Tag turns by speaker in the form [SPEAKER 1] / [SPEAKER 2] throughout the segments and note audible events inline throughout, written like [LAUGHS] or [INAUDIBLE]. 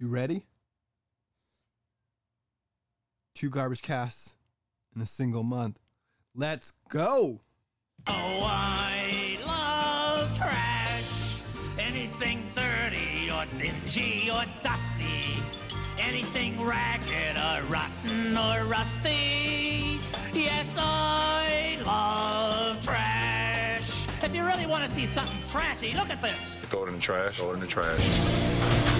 [SPEAKER 1] You ready? Two garbage casts in a single month. Let's go.
[SPEAKER 2] Oh, I love trash. Anything dirty or dingy or dusty. Anything ragged or rotten or rusty. Yes, I love trash. If you really want to see something trashy, look at this.
[SPEAKER 3] Throw it in the trash. Throw it in the trash.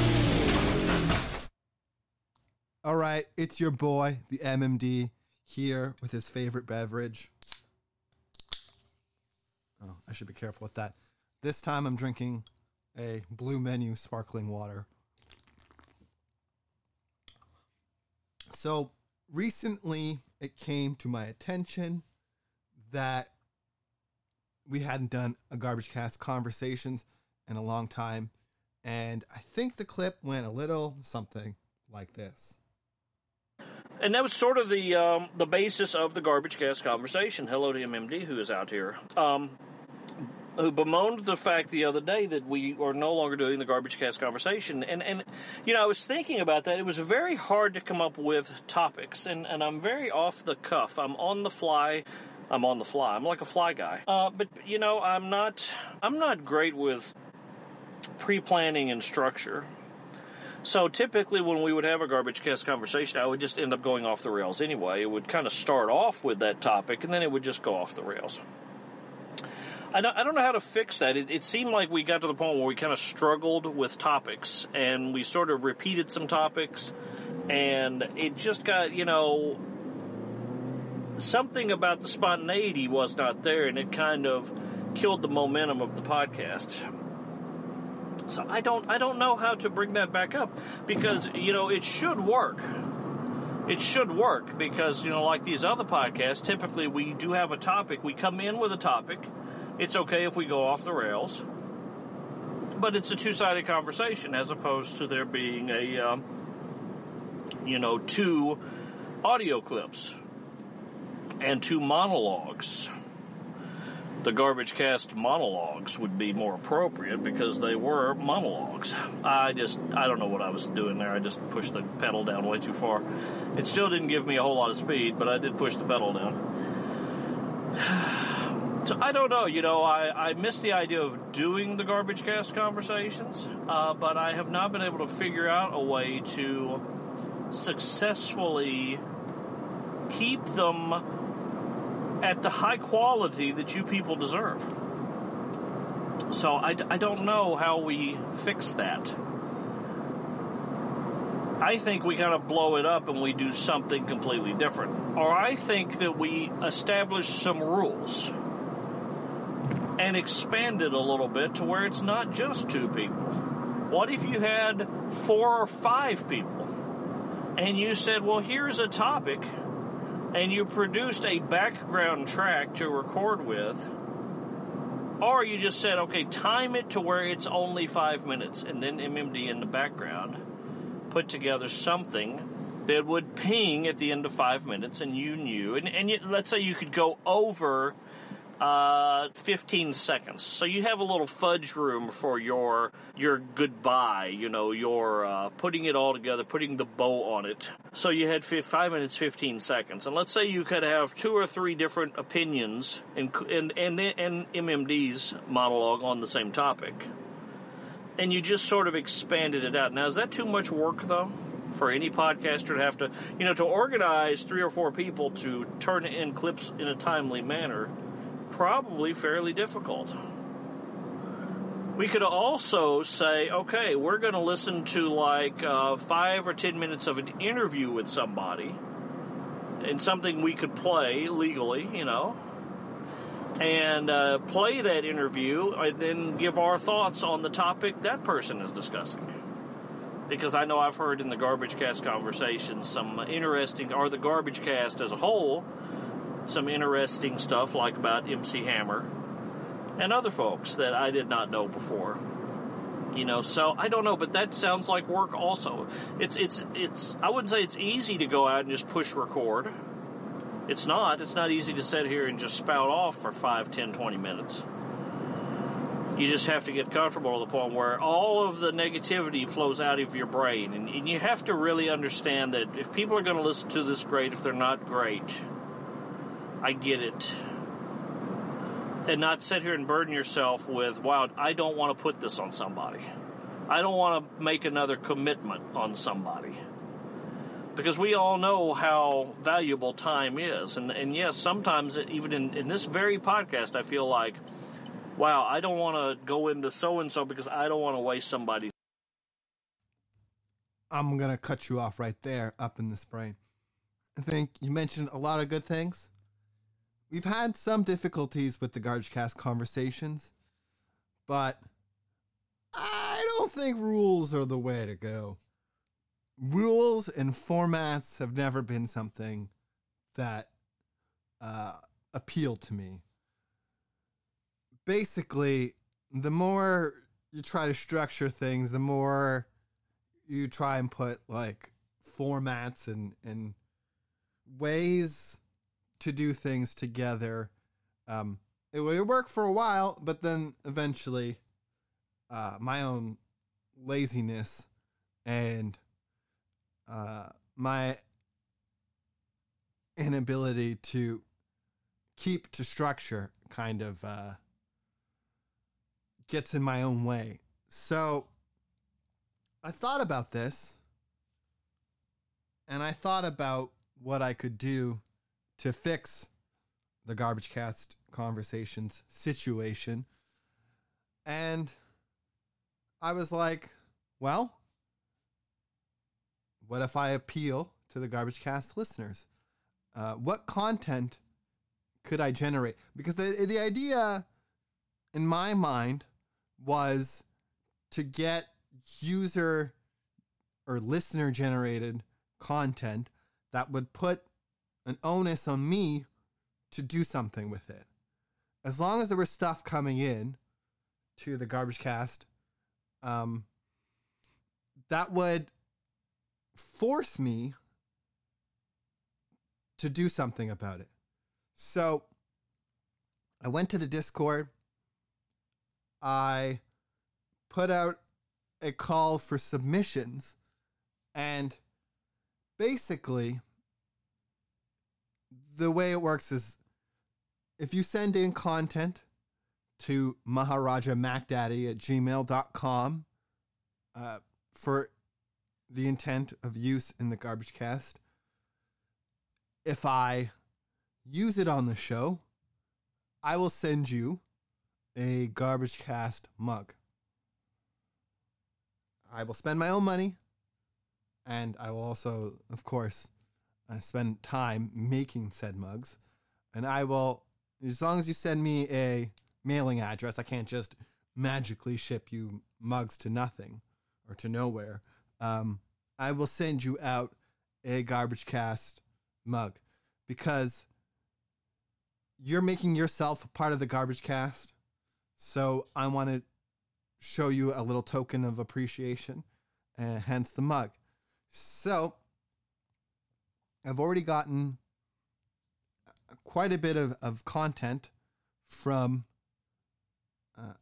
[SPEAKER 1] All right, it's your boy, the MMD, here with his favorite beverage. Oh, I should be careful with that. This time I'm drinking a Blue Menu sparkling water. So, recently it came to my attention that we hadn't done a garbage cast conversations in a long time and i think the clip went a little something like this
[SPEAKER 4] And that was sort of the um, the basis of the garbage cast conversation. Hello to MMD, who is out here, um, who bemoaned the fact the other day that we are no longer doing the garbage cast conversation. And and you know, I was thinking about that. It was very hard to come up with topics, and and I'm very off the cuff. I'm on the fly. I'm on the fly. I'm like a fly guy. Uh, but you know, I'm not. I'm not great with pre-planning and structure. So typically, when we would have a garbage cast conversation, I would just end up going off the rails anyway. It would kind of start off with that topic, and then it would just go off the rails. I don't, I don't know how to fix that. It, it seemed like we got to the point where we kind of struggled with topics, and we sort of repeated some topics, and it just got, you know, something about the spontaneity was not there, and it kind of killed the momentum of the podcast. So I don't I don't know how to bring that back up because you know it should work. It should work because you know like these other podcasts typically we do have a topic we come in with a topic. It's okay if we go off the rails. But it's a two-sided conversation as opposed to there being a um, you know two audio clips and two monologues the garbage cast monologues would be more appropriate because they were monologues. I just, I don't know what I was doing there. I just pushed the pedal down way too far. It still didn't give me a whole lot of speed, but I did push the pedal down. [SIGHS] So I don't know, you know, I, I miss the idea of doing the garbage cast conversations, uh, but I have not been able to figure out a way to successfully keep them at the high quality that you people deserve. So I, I don't know how we fix that. I think we kind of blow it up and we do something completely different. Or I think that we establish some rules and expand it a little bit to where it's not just two people. What if you had four or five people and you said, well, here's a topic and you produced a background track to record with, or you just said, okay, time it to where it's only five minutes, and then MMD in the background put together something that would ping at the end of five minutes, and you knew, and, and you, let's say you could go over uh, 15 seconds. So you have a little fudge room for your your goodbye, you know, your uh, putting it all together, putting the bow on it. So you had fi- five minutes, 15 seconds, and let's say you could have two or three different opinions and and and, and MMD's monologue on the same topic, and you just sort of expanded it out. Now, is that too much work though? For any podcaster to have to, you know, to organize three or four people to turn in clips in a timely manner, probably fairly difficult. We could also say, okay, we're going to listen to like uh, five or ten minutes of an interview with somebody, and something we could play legally, you know, and uh, play that interview, and then give our thoughts on the topic that person is discussing. Because I know I've heard in the Garbage Cast conversations some interesting, or the Garbage Cast as a whole, some interesting stuff like about MC Hammer and other folks that I did not know before. You know, so I don't know, but that sounds like work also. It's it's it's I wouldn't say it's easy to go out and just push record. It's not. It's not easy to sit here and just spout off for 5, 10, 20 minutes. You just have to get comfortable to the point where all of the negativity flows out of your brain. And, and you have to really understand that if people are going to listen to this, great. If they're not, great. I get it. And not sit here and burden yourself with, wow, I don't want to put this on somebody. I don't want to make another commitment on somebody. Because we all know how valuable time is. And, and yes, sometimes, even in, in this very podcast, I feel like, wow, I don't want to go into so and so because I don't want to waste somebody's.
[SPEAKER 1] I'm going to cut you off right there, up in this brain. I think you mentioned a lot of good things. We've had some difficulties with the Garbage Cast conversations, but I don't think rules are the way to go. Rules and formats have never been something that uh, appeal to me. Basically, the more you try to structure things, the more you try and put like formats and and ways to do things together. Um, it would work for a while, but then eventually, uh, my own laziness and uh, my inability to keep to structure kind of uh, gets in my own way. So I thought about this and I thought about what I could do to fix the garbage cast conversations situation. And I was like, well, what if I appeal to the garbage cast listeners? Uh, what content could I generate? Because the, the idea in my mind was to get user or listener generated content that would put an onus on me to do something with it. As long as there was stuff coming in to the garbage cast, um, that would force me to do something about it. So I went to the Discord. I put out a call for submissions and basically the way it works is if you send in content to Maharaja MacDaddy at gmail.com uh, for the intent of use in the garbage cast, if I use it on the show, I will send you a garbage cast mug. I will spend my own money and I will also, of course, uh, spend time making said mugs. And I will, as long as you send me a mailing address, I can't just magically ship you mugs to nothing or to nowhere. Um, I will send you out a garbage cast mug because you're making yourself part of the garbage cast. So I want to show you a little token of appreciation, and hence the mug. So I've already gotten quite a bit of, of content from uh,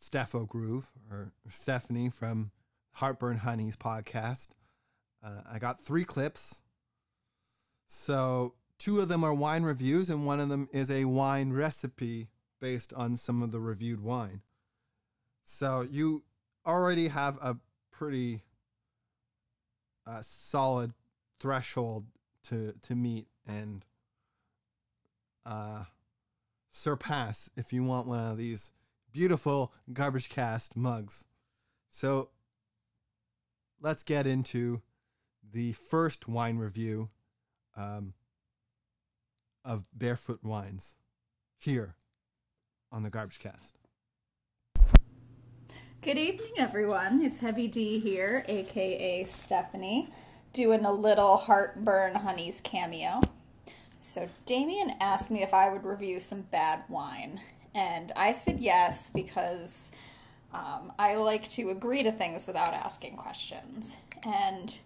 [SPEAKER 1] Steffo Groove or Stephanie from Heartburn Honeys podcast. Uh, I got three clips. So two of them are wine reviews, and one of them is a wine recipe based on some of the reviewed wine. So you already have a pretty uh, solid threshold to to meet and uh, surpass if you want one of these beautiful garbage cast mugs. So let's get into the first wine review um, of Barefoot Wines here on the Garbage Cast.
[SPEAKER 5] Good evening, everyone. It's Heavy D here, aka Stephanie, doing a little Heartburn Honeys cameo. So, Damien asked me if I would review some bad wine, and I said yes because um, I like to agree to things without asking questions. And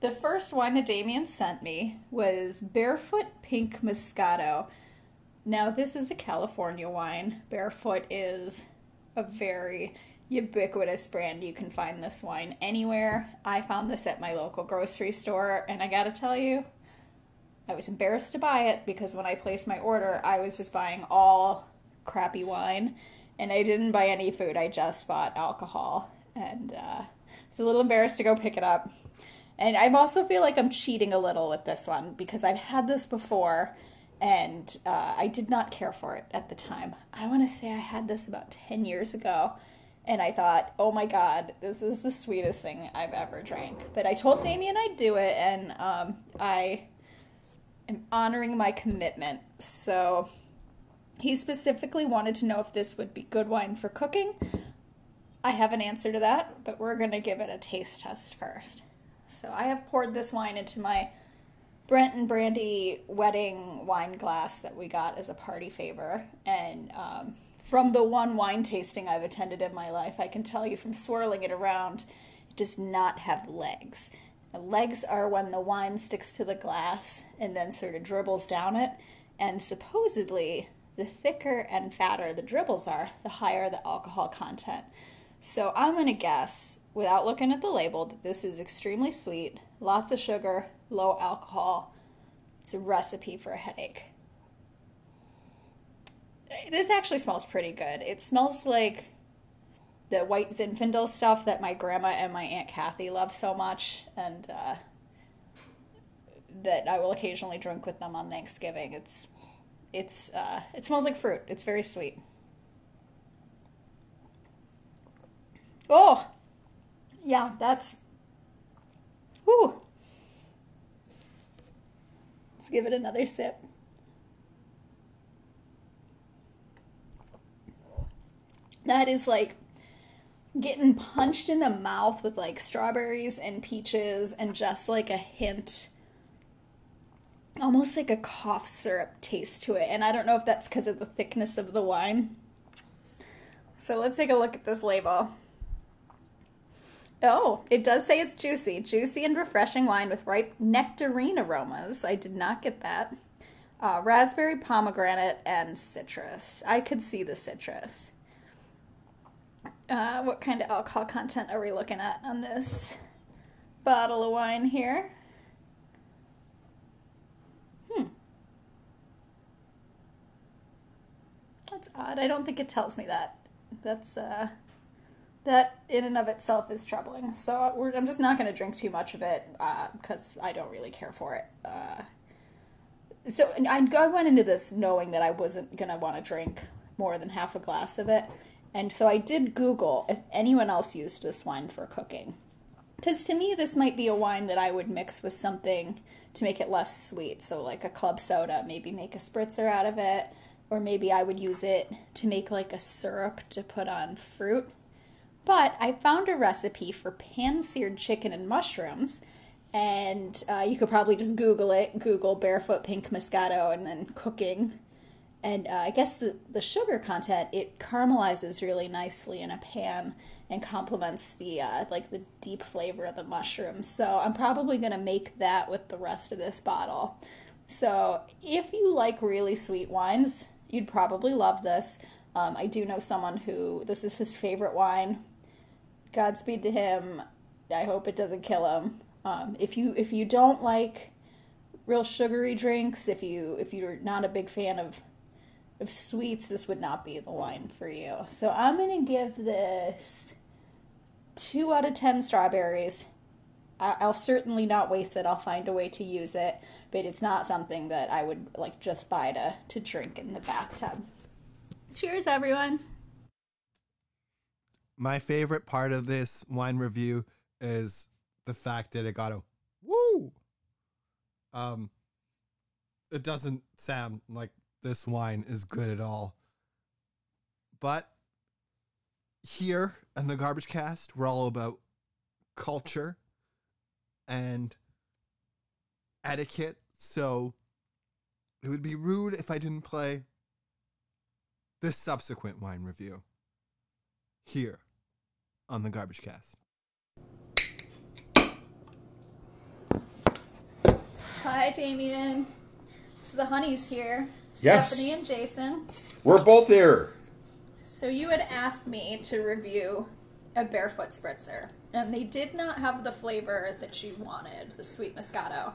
[SPEAKER 5] the first wine that Damien sent me was Barefoot Pink Moscato. Now, this is a California wine. Barefoot is a very ubiquitous brand. You can find this wine anywhere. I found this at my local grocery store, and I gotta tell you, I was embarrassed to buy it because when I placed my order, I was just buying all crappy wine, and I didn't buy any food. I just bought alcohol, and uh, it's a little embarrassed to go pick it up. And I also feel like I'm cheating a little with this one because I've had this before and uh, I did not care for it at the time. I want to say I had this about 10 years ago and I thought, oh my god, this is the sweetest thing I've ever drank. But I told Damien I'd do it and um, I am honoring my commitment. So he specifically wanted to know if this would be good wine for cooking. I have an answer to that, but we're going to give it a taste test first. So I have poured this wine into my Brent and Brandy wedding wine glass that we got as a party favor. And um, from the one wine tasting I've attended in my life, I can tell you from swirling it around, it does not have legs. The legs are when the wine sticks to the glass and then sort of dribbles down it. And supposedly, the thicker and fatter the dribbles are, the higher the alcohol content. So I'm going to guess without looking at the label that this is extremely sweet, lots of sugar, low alcohol. It's a recipe for a headache. This actually smells pretty good. It smells like the white Zinfandel stuff that my grandma and my aunt Kathy love so much, and uh, that I will occasionally drink with them on Thanksgiving. It's it's uh, it smells like fruit. It's very sweet. Oh, yeah, that's. Whew. Give it another sip. That is like getting punched in the mouth with like strawberries and peaches and just like a hint almost like a cough syrup taste to it. And i don't know if that's because of the thickness of the wine. So let's take a look at this label Oh, it does say it's juicy. Juicy and refreshing wine with ripe nectarine aromas. I did not get that. Uh, raspberry, pomegranate, and citrus. I could see the citrus. Uh, what kind of alcohol content are we looking at on this bottle of wine here? Hmm. That's odd. I don't think it tells me that. That's, uh, that in and of itself is troubling. So I'm just not going to drink too much of it because uh, I don't really care for it. Uh, so I went into this knowing that I wasn't going to want to drink more than half a glass of it. And so I did Google if anyone else used this wine for cooking. Because to me, this might be a wine that I would mix with something to make it less sweet. So, like a club soda, maybe make a spritzer out of it. Or maybe I would use it to make like a syrup to put on fruit but I found a recipe for pan seared chicken and mushrooms, and uh, you could probably just Google it Google barefoot pink Moscato and then cooking. And uh, I guess the, the sugar content, it caramelizes really nicely in a pan and complements the uh, like the deep flavor of the mushrooms. So I'm probably gonna make that with the rest of this bottle. So if you like really sweet wines, you'd probably love this. Um, I do know someone who this is his favorite wine. Godspeed to him. I hope it doesn't kill him. Um, if you if you don't like real sugary drinks, if you if you're not a big fan of of sweets, this would not be the wine for you. So I'm gonna give this two out of ten strawberries. I, I'll certainly not waste it. I'll find a way to use it, but it's not something that I would like just buy to to drink in the bathtub. Cheers, everyone
[SPEAKER 1] my favorite part of this wine review is the fact that it got a woo. Um, it doesn't sound like this wine is good at all. But here in the Garbage Cast, we're all about culture and etiquette. So it would be rude if I didn't play this subsequent wine review here on the Garbage Cast.
[SPEAKER 5] Hi, Damien. So the honey's here.
[SPEAKER 6] Yes.
[SPEAKER 5] Stephanie and Jason.
[SPEAKER 6] We're both here.
[SPEAKER 5] So you had asked me to review a barefoot spritzer, and they did not have the flavor that you wanted, the sweet Moscato.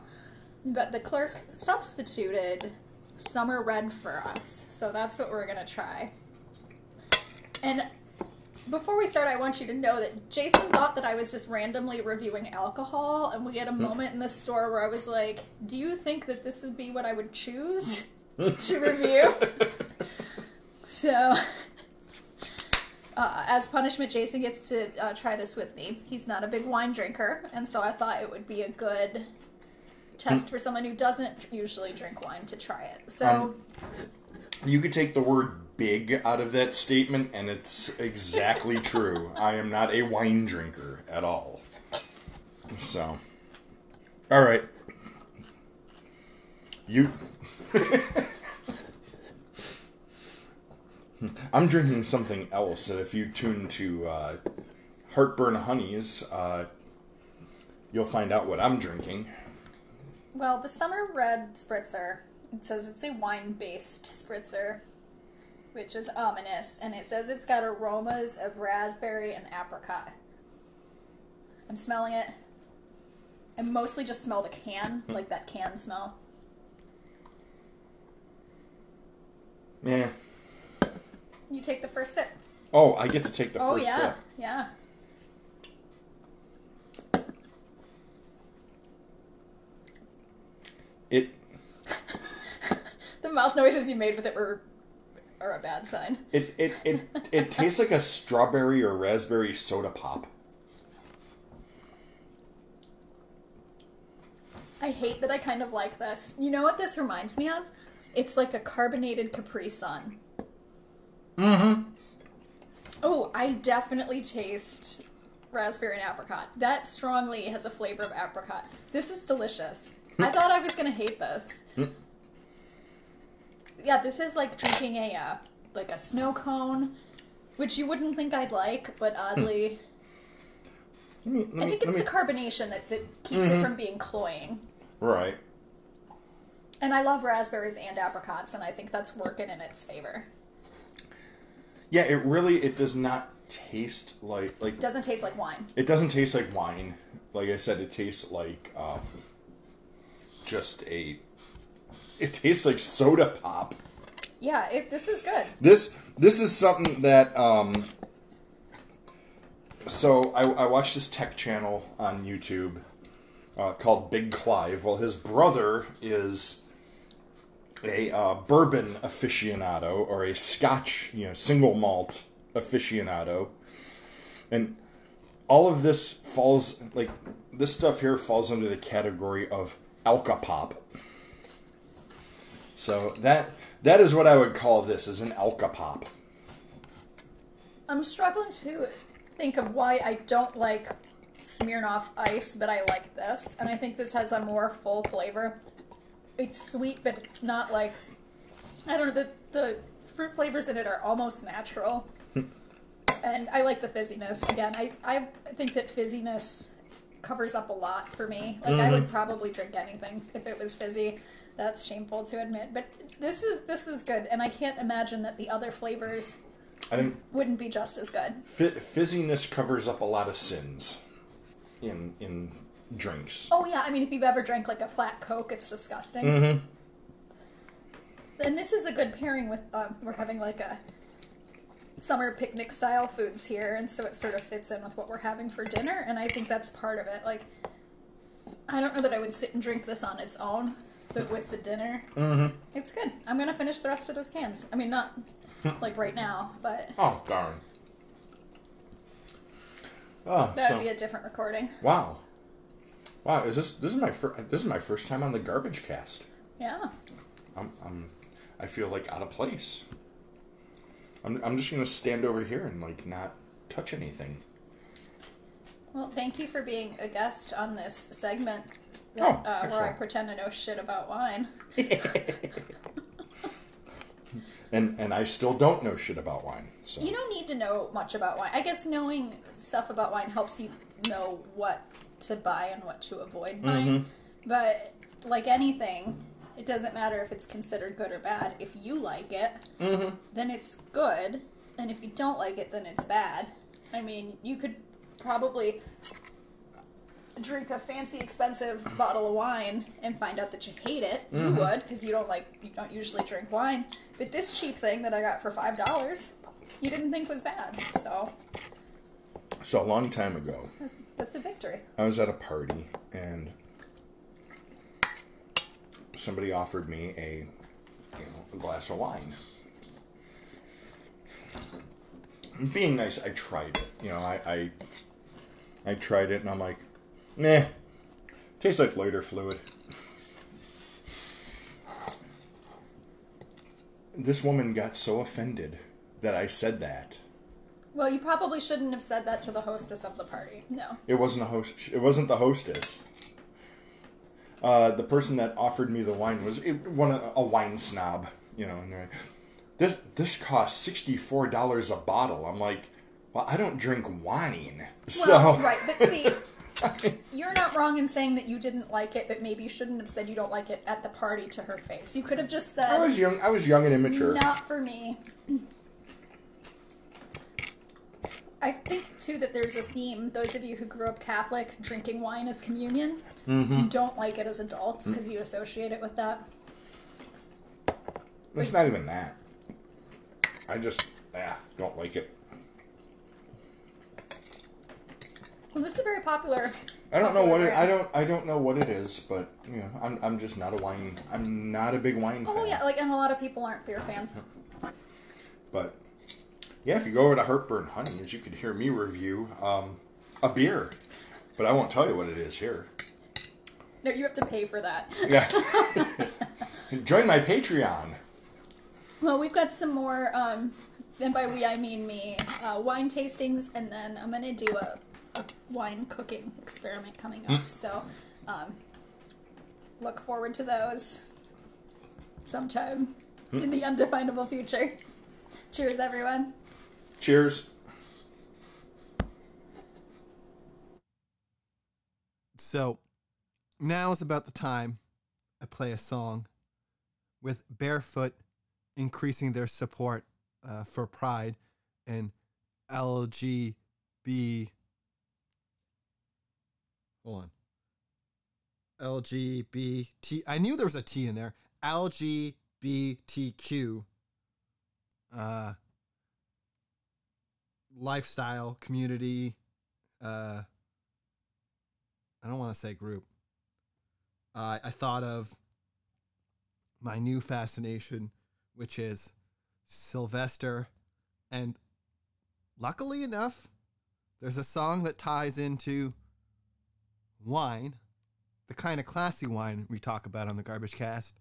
[SPEAKER 5] But the clerk substituted summer red for us, so that's what we're gonna try. And before we start, I want you to know that Jason thought that I was just randomly reviewing alcohol, and we had a moment in the store where I was like, "Do you think that this would be what I would choose [LAUGHS] to review?" so, uh, as punishment, Jason gets to uh, try this with me. He's not a big wine drinker, and so I thought it would be a good test for someone who doesn't usually drink wine to try it. So.
[SPEAKER 6] Um, You could take the word big out of that statement, and it's exactly [LAUGHS] true. I am not a wine drinker at all. So, all right. You. [LAUGHS] I'm drinking something else, and if you tune to uh, Heartburn Honeys, uh, you'll find out what I'm drinking.
[SPEAKER 5] Well, the summer red spritzer, it says it's a wine based spritzer, which is ominous, and it says it's got aromas of raspberry and apricot. I'm smelling it. I mostly just smell the can, hmm. like that can smell.
[SPEAKER 6] Yeah.
[SPEAKER 5] You take the first sip.
[SPEAKER 6] Oh, I get to take the
[SPEAKER 5] oh,
[SPEAKER 6] first
[SPEAKER 5] yeah.
[SPEAKER 6] sip.
[SPEAKER 5] Yeah. Yeah.
[SPEAKER 6] It [LAUGHS]
[SPEAKER 5] The mouth noises you made with it were are a bad sign.
[SPEAKER 6] it it it, it tastes like a strawberry or raspberry soda pop.
[SPEAKER 5] I hate that I kind of like this. You know what this reminds me of? It's like a carbonated Capri Sun. Mm-hmm. Oh, I definitely taste raspberry and apricot. That strongly has a flavor of apricot. This is delicious. I thought I was gonna hate this. Yeah, this is like drinking a uh, like a snow cone, which you wouldn't think I'd like, but oddly,
[SPEAKER 6] Let me, let me,
[SPEAKER 5] I think
[SPEAKER 6] let
[SPEAKER 5] it's
[SPEAKER 6] me-
[SPEAKER 5] the carbonation that, that keeps it from being cloying.
[SPEAKER 6] right.
[SPEAKER 5] And I love raspberries and apricots, and I think that's working in its favor.
[SPEAKER 6] Yeah, it really it does not taste like like
[SPEAKER 5] Doesn't taste like wine.
[SPEAKER 6] it doesn't taste like wine. Like I said, it tastes like um, just a. It tastes like soda pop.
[SPEAKER 5] Yeah, it, this is good.
[SPEAKER 6] This this is something that um. So I, I watched this tech channel on YouTube uh, called Big Clive. Well, his brother is a uh, bourbon aficionado or a Scotch, you know, single malt aficionado, and all of this falls like this stuff here falls under the category of alcopop. So that that is what I would call this is an alcopop.
[SPEAKER 5] I'm struggling to think of why I don't like Smirnoff Ice, but I like this, and I think this has a more full flavor. It's sweet, but it's not like I don't know the the fruit flavors in it are almost natural, and I like the fizziness. Again, I I think that fizziness covers up a lot for me. Like I mm-hmm. would probably drink anything if it was fizzy. That's shameful to admit, but this is this is good, and I can't imagine that the other flavors
[SPEAKER 6] I think
[SPEAKER 5] wouldn't be just as good.
[SPEAKER 6] fi- fizziness covers up a lot of sins in in drinks.
[SPEAKER 5] Oh yeah, I mean if you've ever drank like a flat Coke, it's disgusting.
[SPEAKER 6] Mm-hmm.
[SPEAKER 5] And this is a good pairing with um, we're having like a summer picnic style foods here, and so it sort of fits in with what we're having for dinner, and I think that's part of it. Like, I don't know that I would sit and drink this on its own, but with the dinner, mm-hmm. it's good. I'm gonna finish the rest of those cans. I mean, not [LAUGHS] like right now, but
[SPEAKER 6] Oh darn. Oh,
[SPEAKER 5] that
[SPEAKER 6] so
[SPEAKER 5] would be a different recording.
[SPEAKER 6] wow, wow. Is this this is my first this is my first time on the garbage cast.
[SPEAKER 5] Yeah.
[SPEAKER 6] I'm, I'm I feel like out of place. I'm I'm just gonna stand over here and like not touch anything.
[SPEAKER 5] Well, thank you for being a guest on this segment that,
[SPEAKER 6] Oh,
[SPEAKER 5] uh, where I pretend to know shit about wine. [LAUGHS]
[SPEAKER 6] And and I still don't know shit about wine. So
[SPEAKER 5] You don't need to know much about wine. I guess knowing stuff about wine helps you know what to buy and what to avoid buying. But like anything, it doesn't matter if it's considered good or bad. If you like it, then it's good. And if you don't like it, then it's bad. I mean, you could probably drink a fancy, expensive bottle of wine and find out that you hate it. You mm-hmm. would, because you don't like, you don't usually drink wine. But this cheap thing that I got for five dollars, you didn't think was bad. So
[SPEAKER 6] So a long time ago,
[SPEAKER 5] that's a victory.
[SPEAKER 6] I was at a party and somebody offered me a you know a glass of wine. Being nice, I tried it. You know, I I, I tried it and I'm like, nah, tastes like lighter fluid. This woman got so offended that I said that.
[SPEAKER 5] Well, you probably shouldn't have said that to the hostess of the party. No.
[SPEAKER 6] It wasn't a host. It wasn't the hostess. Uh, the person that offered me the wine was it, one of- a wine snob, you know. And like, this this costs sixty four dollars a bottle. I'm like, well, I don't drink wine, so
[SPEAKER 5] right, but see, [LAUGHS] [LAUGHS] wrong in saying that you didn't like it, but maybe you shouldn't have said you don't like it at the party to her face. You could have just said,
[SPEAKER 6] I was young. I was young and immature.
[SPEAKER 5] Not for me. I think too that there's a theme. Those of you who grew up Catholic, drinking wine as communion,
[SPEAKER 6] Mm-hmm.
[SPEAKER 5] you don't like it as adults because you associate it with that.
[SPEAKER 6] It's not even that. I just yeah don't like it.
[SPEAKER 5] Well, this is very popular.
[SPEAKER 6] I don't know what it. I don't. I don't know what it is, but you know, I'm. I'm just not a wine. I'm not a big wine fan.
[SPEAKER 5] Oh yeah, like and a lot of people aren't beer fans. [LAUGHS]
[SPEAKER 6] But yeah, if you go over to Heartburn Honeys, you could hear me review um, a beer, but I won't tell you what it is here.
[SPEAKER 5] No, you have to pay for that.
[SPEAKER 6] Yeah. [LAUGHS] [LAUGHS] Join my Patreon.
[SPEAKER 5] Well, we've got some more, um, and by we I mean me, uh, wine tastings, and then I'm gonna do a wine cooking experiment coming up. So, um, look forward to those sometime in the undefinable future. Cheers, everyone.
[SPEAKER 6] Cheers.
[SPEAKER 1] So now is about the time I play a song with Barefoot increasing their support uh, for Pride and LGB. Hold on. LGBT. I knew there was a T in there. LGBTQ. Uh, lifestyle community. Uh, I don't want to say group. Uh, I thought of my new fascination, which is Sylvester. And luckily enough, there's a song that ties into wine, the kind of classy wine we talk about on the Garbage Cast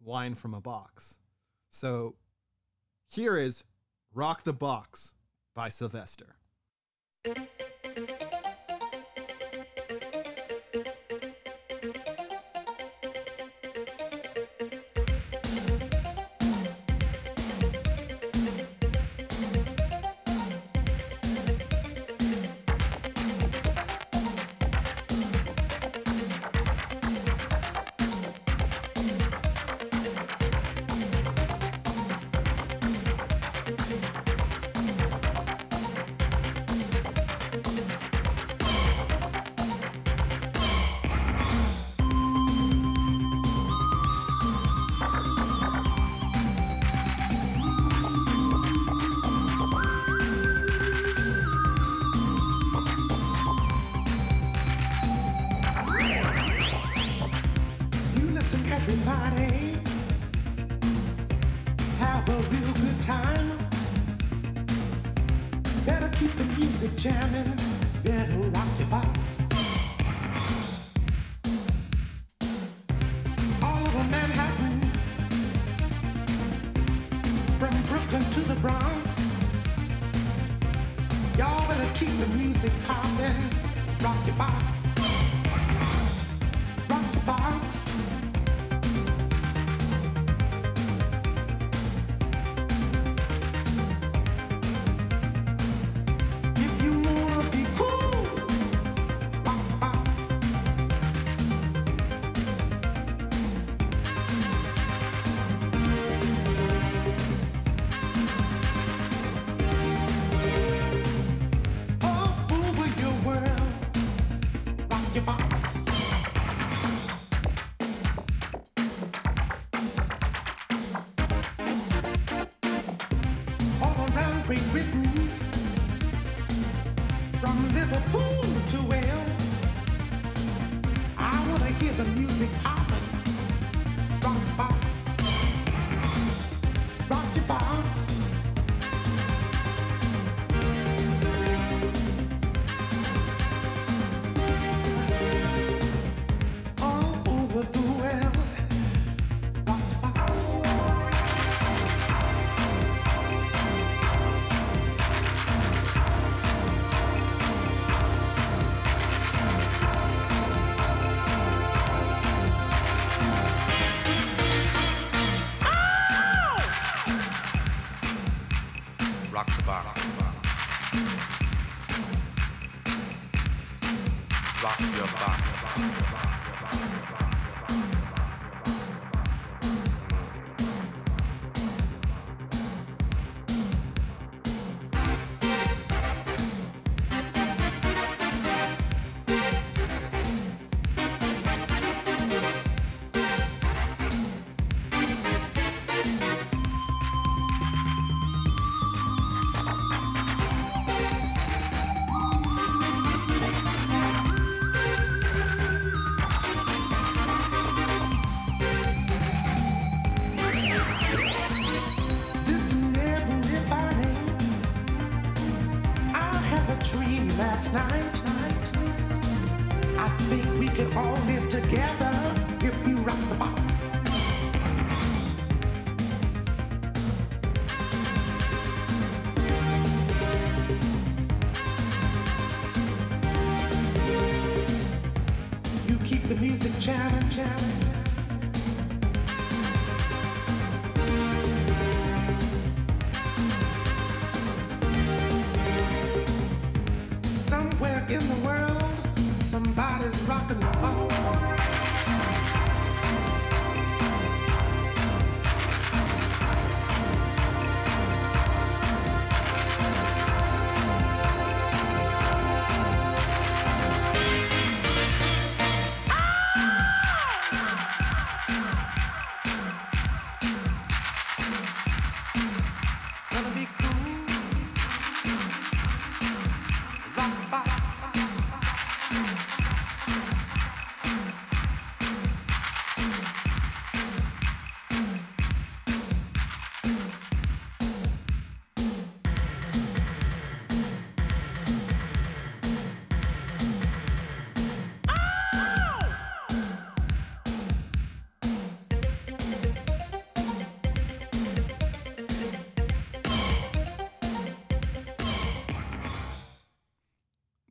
[SPEAKER 1] wine from a box. So here is Rock the Box by Sylvester.
[SPEAKER 7] Bronx. Y'all better keep the music popping. Rock your box.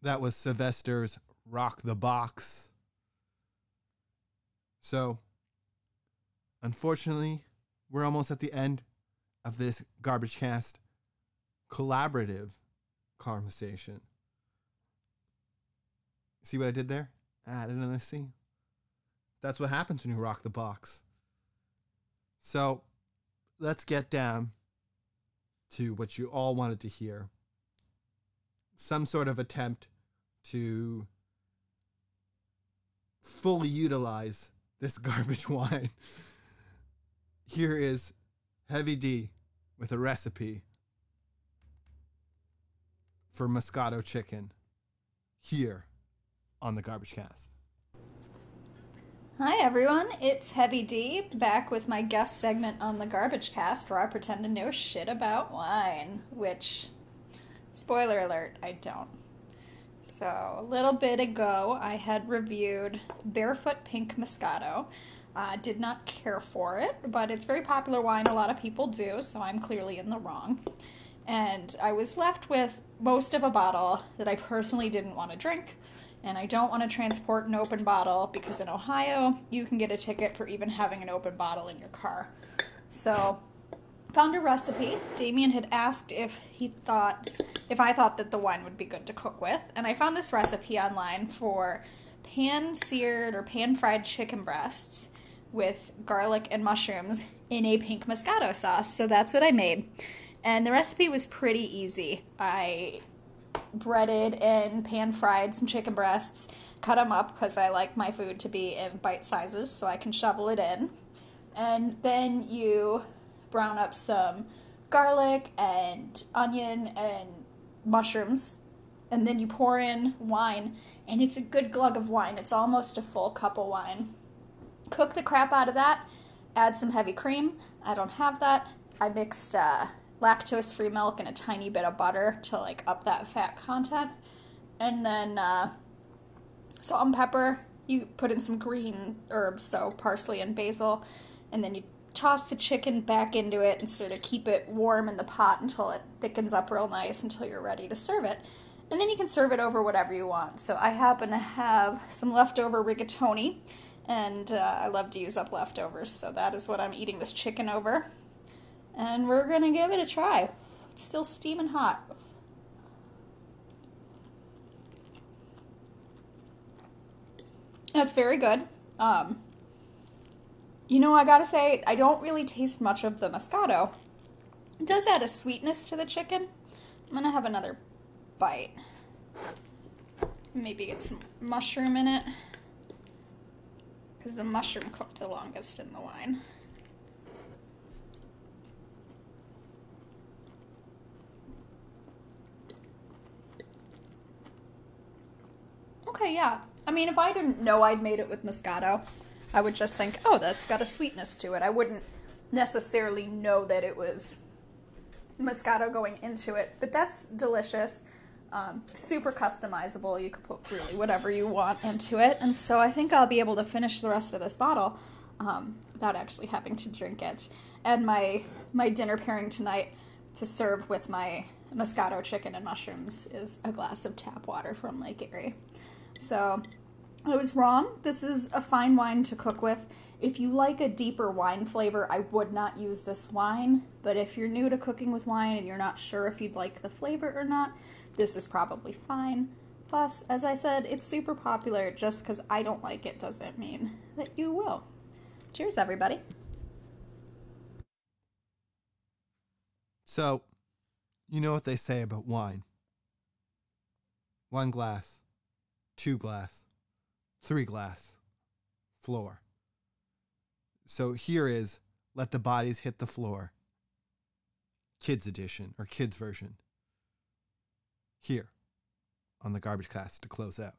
[SPEAKER 1] That was Sylvester's Rock the Box. So, unfortunately, we're almost at the end of this Garbage Cast collaborative conversation. See what I did there? I added another C. That's what happens when you rock the box. So, let's get down to what you all wanted to hear some sort of attempt to fully utilize this [LAUGHS] garbage wine. Here is Heavy D with a recipe for Moscato chicken here on the Garbage Cast.
[SPEAKER 5] Hi everyone, it's Heavy D back with my guest segment on the Garbage Cast where I pretend to know shit about wine, which, spoiler alert, I don't. So, a little bit ago, I had reviewed Barefoot Pink Moscato. Uh, did not care for it, but it's very popular wine. A lot of people do, so I'm clearly in the wrong. And I was left with most of a bottle that I personally didn't want to drink. And I don't want to transport an open bottle because in Ohio, you can get a ticket for even having an open bottle in your car. So, found a recipe. Damien had asked if he thought, if I thought that the wine would be good to cook with. And I found this recipe online for pan seared or pan fried chicken breasts with garlic and mushrooms in a pink moscato sauce. So that's what I made. And the recipe was pretty easy. I breaded and pan fried some chicken breasts, cut them up because I like my food to be in bite sizes so I can shovel it in. And then you brown up some garlic and onion and mushrooms. And then you pour in wine, and it's a good glug of wine. It's almost a full cup of wine. Cook the crap out of that. Add some heavy cream. I don't have that. I mixed uh, lactose free milk and a tiny bit of butter to like up that fat content. And then uh, salt and pepper. You put in some green herbs, so parsley and basil, and then you toss the chicken back into it and sort of keep it warm in the pot until it thickens up real nice until you're ready to serve it. And then you can serve it over whatever you want. So I happen to have some leftover rigatoni, and uh, I love to use up leftovers, so that is what I'm eating this chicken over. And we're gonna give it a try. It's still steaming hot. That's very good. Um, you know, I gotta say, I don't really taste much of the Moscato. It does add a sweetness to the chicken. I'm gonna have another bite. Maybe get some mushroom in it. Because the mushroom cooked the longest in the wine. Okay, yeah. I mean, if I didn't know I'd made it with Moscato, I would just think, oh, that's got a sweetness to it. I wouldn't necessarily know that it was Moscato going into it, but that's delicious. Um, super customizable. You could put really whatever you want into it, and so I think I'll be able to finish the rest of this bottle um, without actually having to drink it. And my my dinner pairing tonight to serve with my Moscato chicken and mushrooms is a glass of tap water from Lake Erie. So I was wrong. This is a fine wine to cook with. If you like a deeper wine flavor, I would not use this wine. But if you're new to cooking with wine and you're not sure if you'd like the flavor or not, this is probably fine. Plus, as I said, it's super popular. Just because I don't like it doesn't mean that you will. Cheers, everybody.
[SPEAKER 1] So, you know what they say about wine one glass, two glass, three glass, floor. So here is Let the Bodies Hit the Floor, kids edition or kids version. Here on the garbage cast to close out.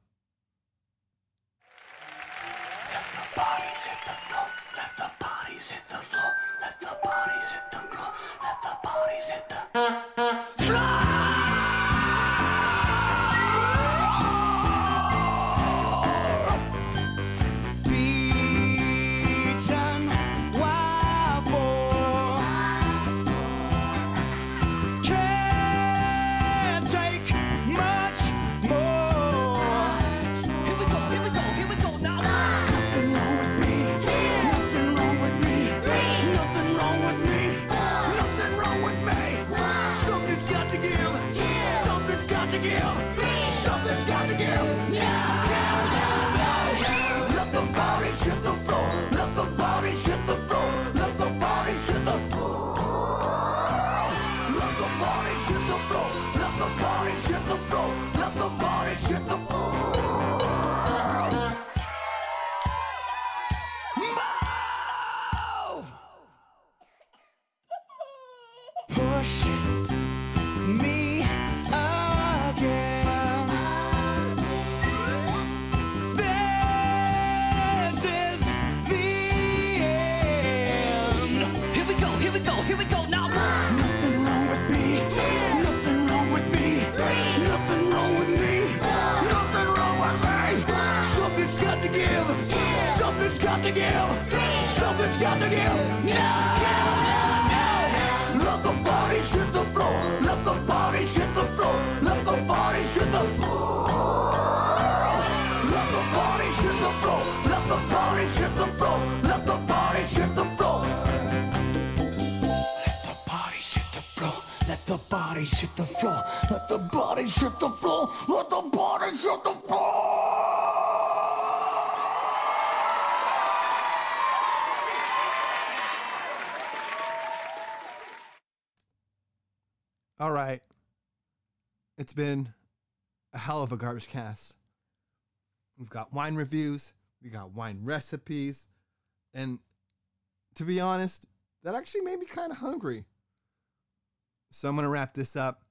[SPEAKER 2] Let the bodies hit the floor. Let the bodies hit the floor. Let the bodies hit the floor. Let the bodies hit the
[SPEAKER 7] to give. Something's got to give. Something's got to give. No! Let the bodies hit the floor. Let the bodies hit the floor. Let the bodies hit the floor. Let the bodies hit the floor. Let the bodies hit the floor. Let the bodies hit the floor. Let the bodies hit the floor. Let the bodies hit the floor. Let the bodies hit the floor. Let the bodies hit the floor.
[SPEAKER 1] All right. It's been a hell of a garbage cast. We've got wine reviews, we got wine recipes, and to be honest, that actually made me kind of hungry. So I'm going to wrap this up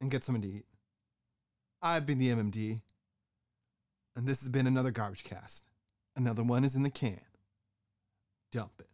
[SPEAKER 1] and get something to eat. I've been the MMD, and this has been another garbage cast. Another one is in the can. Dump it.